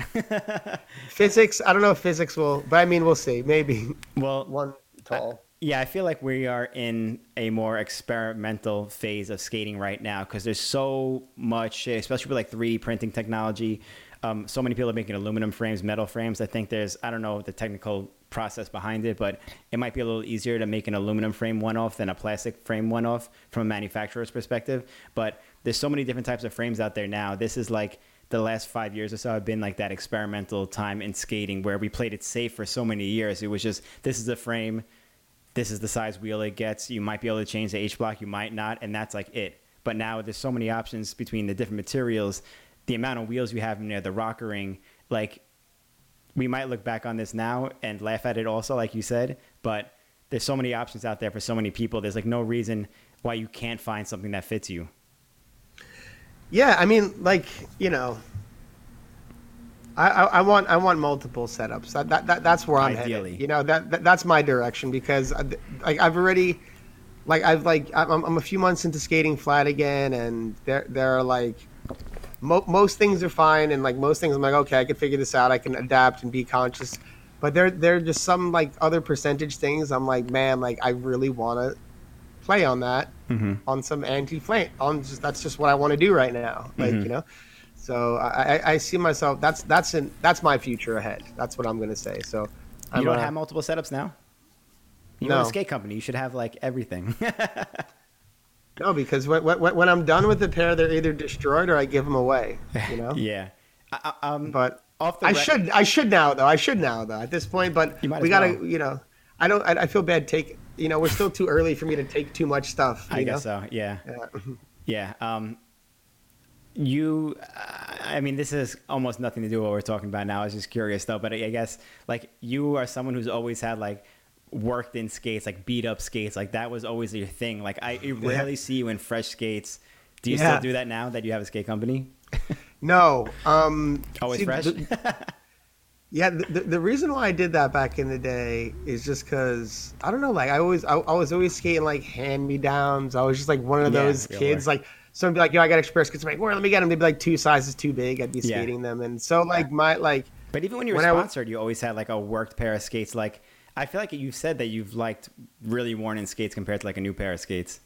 <laughs> Physics, I don't know if physics will, but I mean, we'll see. Maybe well, <laughs> one tall. Yeah, I feel like we are in a more experimental phase of skating right now because there's so much especially with like 3D printing technology. Um, so many people are making aluminum frames, metal frames. I think there's, I don't know the technical process behind it, but it might be a little easier to make an aluminum frame one off than a plastic frame one off from a manufacturer's perspective. But there's so many different types of frames out there now. This is like the last five years or so have been like that experimental time in skating where we played it safe for so many years. It was just, this is the frame this is the size wheel it gets. You might be able to change the H block, you might not, and that's like it. But now there's so many options between the different materials, the amount of wheels you have in there, the rockering. Like, we might look back on this now and laugh at it also, like you said, but there's so many options out there for so many people. There's like no reason why you can't find something that fits you. Yeah, I mean, like you know, I, I, I want I want multiple setups. That, that, that that's where I'm Ideally. headed. You know, that, that that's my direction because uh, I, like I've already, like I've like I'm I'm a few months into skating flat again, and there there are like mo- most things are fine, and like most things, I'm like, okay, I can figure this out. I can adapt and be conscious. But there, there are just some like other percentage things. I'm like, man, like I really want to play on that, Mm-hmm. on some anti-flame. On just that's just what I want to do right now. Like Mm-hmm. you know, so I, I, I see myself. That's that's in that's my future ahead. That's what I'm gonna say. So You I'm, don't uh, have multiple setups now. You No. own a skate company. You should have like everything. <laughs> no because when, when, when I'm done with the pair, they're either destroyed or I give them away. You know. <laughs> yeah. I, um, But off the I should I should now though I should now though at this point but we gotta well. you know I don't I, I feel bad take you know we're still too early for me to take too much stuff you I know? guess so. Yeah. Yeah. <laughs> Yeah. Um, you, I mean, this is almost nothing to do with what we're talking about now. I was just curious though, but I guess like you are someone who's always had like worked in skates, like beat up skates, like that was always your thing. Like I rarely see you in fresh skates. Do you Yeah. still do that now that you have a skate company? <laughs> no um Always see, fresh. the- <laughs> yeah the, the, reason why I did that back in the day is just because I don't know like I always I, I was always skating like hand me downs I was just like one of Yeah, those kids like someone be like yo I got express skates I'm like where let me get them they'd be like two sizes too big I'd be Yeah. skating them and so like my like But even when you were When I sponsored, you always had like a worked pair of skates. Like I feel like you've said that you've liked really worn in skates compared to like a new pair of skates.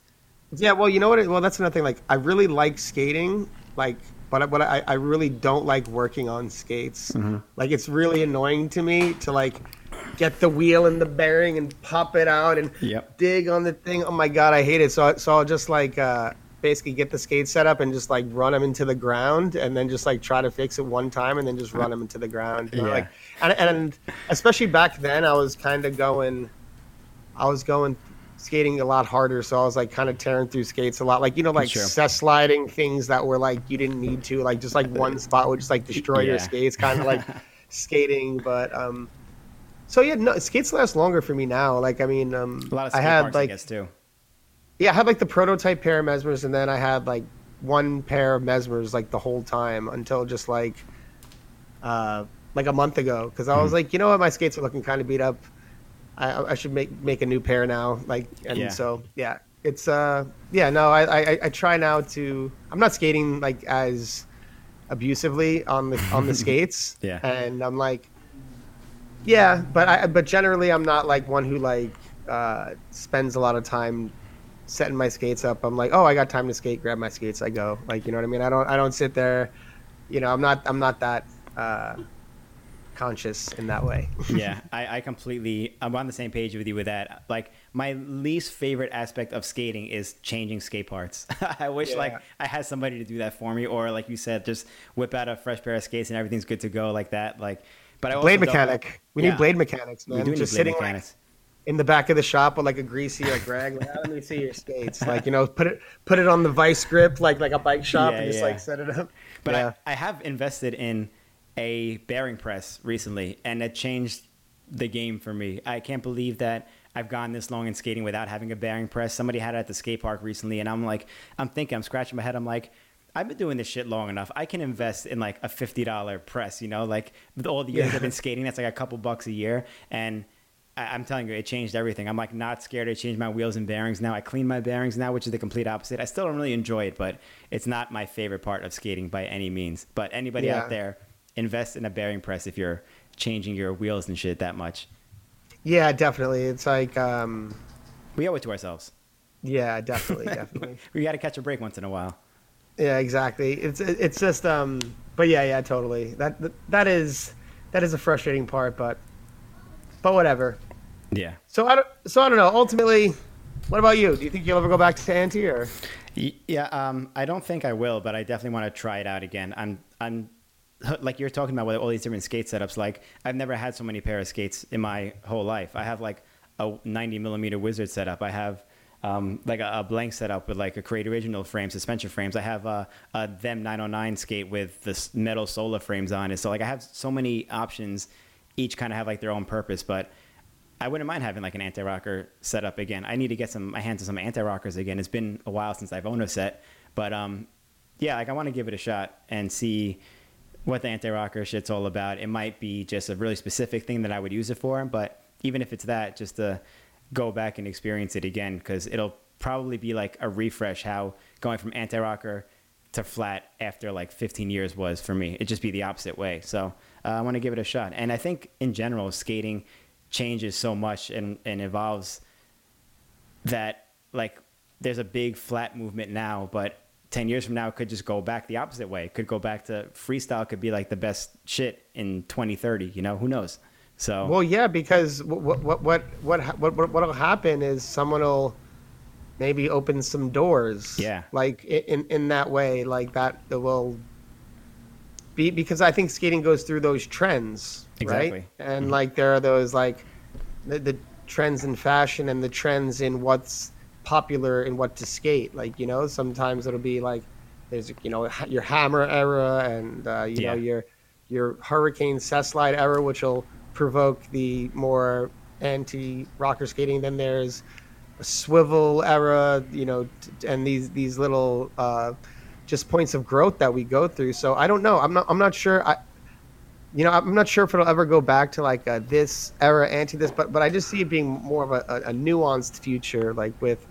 Yeah, well, you know what? It, well, that's another thing. Like, I really like skating, like, but I- but I, I really don't like working on skates. Like, it's really annoying to me to like get the wheel and the bearing and pop it out and Yep. dig on the thing. Oh my god, I hate it. So so I'll just like uh, basically get the skate set up and just like run them into the ground and then just like try to fix it one time and then just run them into the ground. You know, Yeah. Like, and, and especially back then, I was kind of going. I was going skating a lot harder, so I was like kind of tearing through skates a lot. Like you know, like Sure. cess sliding things that were like you didn't need to, like just like one spot would just like destroy your skates, kind of like <laughs> skating. But um, so yeah, no, skates last longer for me now. Like I mean, um, A lot of I skate had parks, I like guess too. Yeah, I had like the prototype pair of mesmers, and then I had like one pair of mesmers like the whole time until just like uh like a month ago because I was Mhm. like, you know what, my skates are looking kind of beat up. I, I should make make a new pair now. Like, and Yeah. so yeah, it's uh yeah no, I, I I try now to. I'm not skating like as abusively on the on the <laughs> skates. Yeah. and I'm like, yeah, but I but generally I'm not like one who like uh spends a lot of time setting my skates up. I'm like, oh, I got time to skate. Grab my skates. I go. Like, you know what I mean? I don't. I don't sit there. You know, I'm not. I'm not that uh, conscious in that way. <laughs> yeah, I, I completely. I'm on the same page with you with that. Like my least favorite aspect of skating is changing skate parts. <laughs> I wish like I had somebody to do that for me, or like you said, just whip out a fresh pair of skates and everything's good to go like that. Like, but I blade mechanic. We Yeah. need blade mechanics, We man. do need Just blade sitting like, mechanics. In the back of the shop with like a greasy like rag. Like, "Ah, let me see your skates. Like, you know, put it put it on the vice grip like like a bike shop Yeah, and just yeah. like set it up. But yeah. I, I have invested in a bearing press recently, and it changed the game for me. I can't believe that I've gone this long in skating without having a bearing press. Somebody had it at the skate park recently, and I'm like, I'm thinking, I'm scratching my head. I'm like, I've been doing this shit long enough. I can invest in like a fifty dollar press. You know, like with all the years. I've been skating, that's like a couple bucks a year, and I- I'm telling you, it changed everything. I'm like not scared to changed my wheels and bearings now. I clean my bearings now, which is the complete opposite. I still don't really enjoy it, but it's not my favorite part of skating by any means. But anybody Yeah. out there, invest in a bearing press if you're changing your wheels and shit that much. yeah, definitely. It's like um, We owe it to ourselves. yeah, definitely, <laughs> definitely. We got to catch a break once in a while. Yeah, exactly. It's it's just um but yeah, yeah, totally. That that is that is a frustrating part, but but whatever. Yeah. So I don't so I don't know. Ultimately, what about you? Do you think you'll ever go back to Anti or Yeah, um, I don't think I will, but I definitely want to try it out again. I'm, I'm, like you're talking about with all these different skate setups. Like I've never had so many pair of skates in my whole life. I have like a 90 millimeter Wizard setup. I have um, like a, a blank setup with like a Create Original frame, suspension frames. I have a, a them 909 skate with this metal Sola frames on it. So like I have so many options. Each kind of have like their own purpose, but I wouldn't mind having like an anti rocker setup again. I need to get some my hands on some anti rockers again. It's been a while since I've owned a set, but um, yeah, like I want to give it a shot and see what the anti rocker shit's all about. It might be just a really specific thing that I would use it for, but even if it's that, just to go back and experience it again because it'll probably be like a refresh how going from anti rocker to flat after like 15 years was for me. It'd just be the opposite way. So uh, I want to give it a shot. And I think in general, skating changes so much and, and evolves that like there's a big flat movement now, but 10 years from now, it could just go back the opposite way. It could go back to freestyle could be like the best shit in 2030, you know, who knows? So, well, yeah, because what, what, what, what, what, what, what'll happen is someone will maybe open some doors. Yeah. Like in, in that way, like that will be, because I think skating goes through those trends, Exactly. right? And Mhm. like, there are those like the, the trends in fashion and the trends in what's popular and what to skate. Like, you know, sometimes it'll be like, there's, you know, your hammer era and, uh, you Yeah. know, your, your hurricane cess slide era, which will provoke the more anti rocker skating. Then there's a swivel era, you know, and these these little uh, just points of growth that we go through. So I don't know. I'm not. I'm not sure. I, you know, I'm not sure if it'll ever go back to like uh this era anti this, but but I just see it being more of a, a, a nuanced future, like with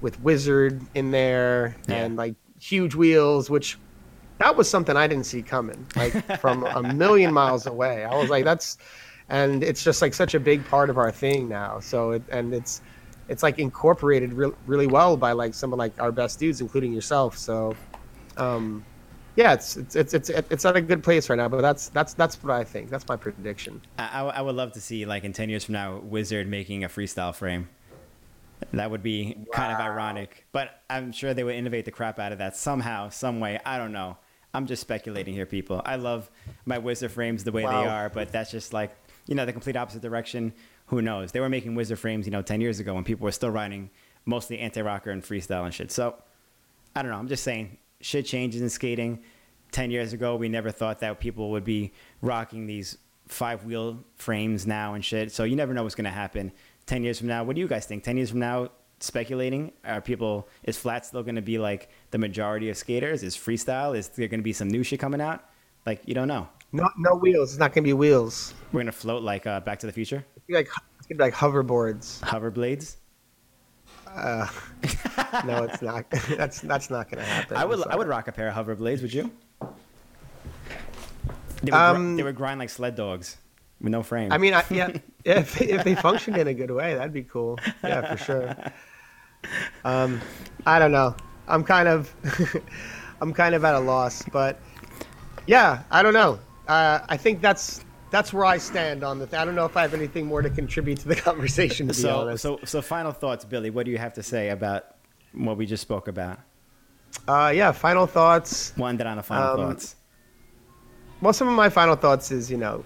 with Wizard in there Yeah. and like huge wheels, which that was something I didn't see coming, like <laughs> from a million miles away. I was like, that's, and it's just like such a big part of our thing now. So it, and it's, it's like incorporated re- really well by like someone like our best dudes, including yourself. So, um, yeah, it's, it's it's it's it's at a good place right now. But that's that's that's what I think. That's my prediction. I, I would love to see like in 10 years from now, Wizard making a freestyle frame. That would be kind of ironic, but I'm sure they would innovate the crap out of that somehow, some way. I don't know. I'm just speculating here, people. I love my Wizard frames the way Wow. they are, but that's just like, you know, the complete opposite direction. Who knows? They were making Wizard frames, you know, 10 years ago when people were still riding mostly anti rocker and freestyle and shit. So I don't know. I'm just saying shit changes in skating. 10 years ago, we never thought that people would be rocking these five wheel frames now and shit. So you never know what's going to happen 10 years from now. What do you guys think? 10 years from now, speculating, are people, is flat still going to be like the majority of skaters? Is freestyle? Is there going to be some new shit coming out? Like, you don't know. No no wheels. It's not gonna be wheels. We're going to float like uh, Back to the Future, It's like it's gonna be like hoverboards. hoverblades. Uh, <laughs> no, it's not. <laughs> that's that's not gonna happen. I would, I would rock a pair of hover blades. Would you? They would, gr- Um, they would grind like sled dogs with no frame. I mean, I, yeah, <laughs> if if they function in a good way, that'd be cool. Yeah, for sure. Um, I don't know. I'm kind of, I'm kind of at a loss, but yeah, I don't know. Uh, I think that's that's where I stand on the. Th- I don't know if I have anything more to contribute to the <laughs> conversation. To so, honest, so, so final thoughts, Billy. What do you have to say about what we just spoke about? uh, yeah. Final thoughts. One that on the final Um, thoughts. well, some of my final thoughts is you know,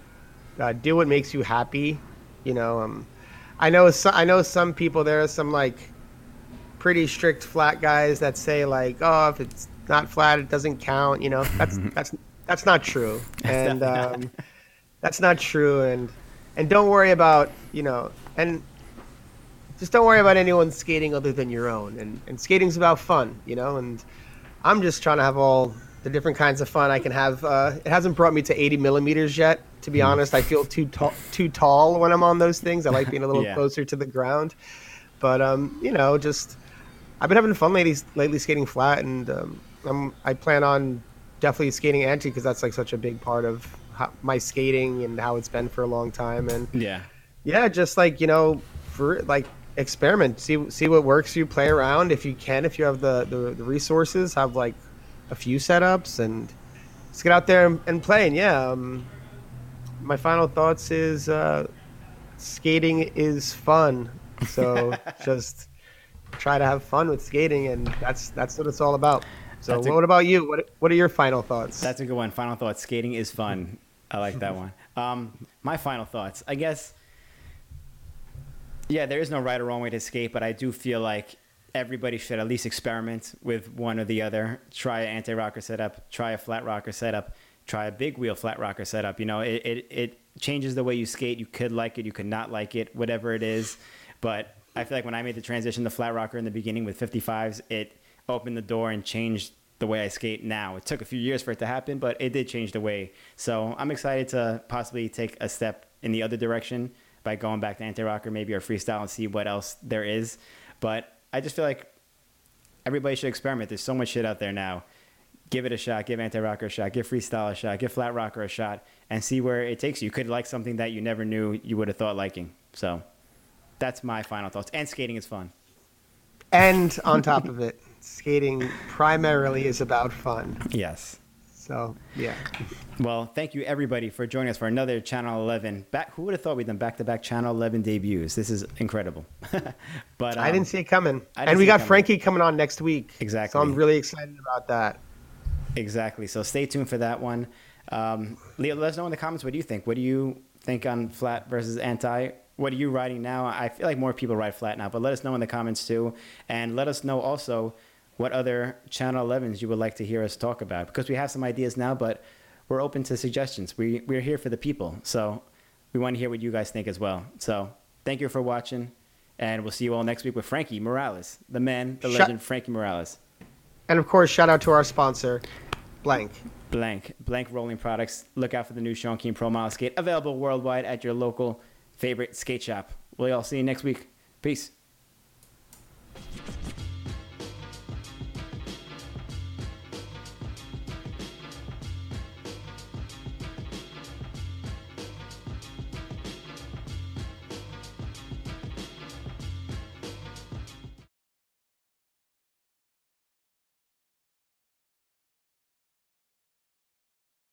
uh, do what makes you happy. You know, um, I know so, I know some people. There are some like pretty strict flat guys that say like, oh, if it's not flat, it doesn't count. You know, that's <laughs> that's that's not true, and um, <laughs> that's not true. And and don't worry about you know, and just don't worry about anyone skating other than your own. And and skating's about fun, you know. And I'm just trying to have all the different kinds of fun I can have. Uh, it hasn't brought me to 80 millimeters yet. To be honest, I feel too tall, too tall when I'm on those things. I like being a little <laughs> Yeah. closer to the ground. But um, you know, just I've been having fun lately, lately skating flat, and um, I'm, I plan on definitely skating anti because that's like such a big part of how, my skating and how it's been for a long time. And Yeah. yeah, just like you know, for like experiment, see see what works. You play around if you can, if you have the the, the resources, have like a few setups, and just get out there and, and play. And yeah, um, my final thoughts is uh, skating is fun. So <laughs> just try to have fun with skating, and that's that's what it's all about. So a- what about you? What what are your final thoughts? That's a good one. Final thoughts. Skating is fun. I like that one. Um, my final thoughts. I guess. Yeah, there is no right or wrong way to skate, but I do feel like everybody should at least experiment with one or the other. Try an anti-rocker setup. Try a flat rocker setup. Try a big wheel flat rocker setup. You know, it, it, it changes the way you skate. You could like it. You could not like it. Whatever it is. But I feel like when I made the transition to flat rocker in the beginning with 55s, it opened the door and changed the way I skate now. It took a few years for it to happen, but it did change the way. So I'm excited to possibly take a step in the other direction by going back to anti-rocker maybe or freestyle and see what else there is. But I just feel like everybody should experiment. There's so much shit out there now. give it a shot, give anti rocker a shot, give freestyle a shot, give flat rocker a shot, and see where it takes you. You could like something that you never knew you would have thought liking. So that's my final thoughts. And skating is fun. And on top of it, skating primarily is about fun. Yes. So yeah. Well, thank you everybody for joining us for another Channel 11. Back, who would have thought we'd done back-to-back Channel 11 debuts? This is incredible. <laughs> but um, I didn't see it coming. And we got coming. Frankie coming on next week. Exactly. So I'm really excited about that. Exactly. So stay tuned for that one. Um, Leo, let us know in the comments what do you think. What do you think on flat versus anti? What are you riding now? I feel like more people ride flat now, but let us know in the comments too, and let us know also what other Channel 11s you would like to hear us talk about because we have some ideas now, but we're open to suggestions. We we're here for the people, so we want to hear what you guys think as well. So thank you for watching, and we'll see you all next week with Frankie Morales, the man, the Shut- legend, Frankie Morales. And of course, shout out to our sponsor, Blank. Blank. Blank Rolling Products. Look out for the new Sean Keane Pro Model Skate, available worldwide at your local favorite skate shop. We'll all see you next week. Peace.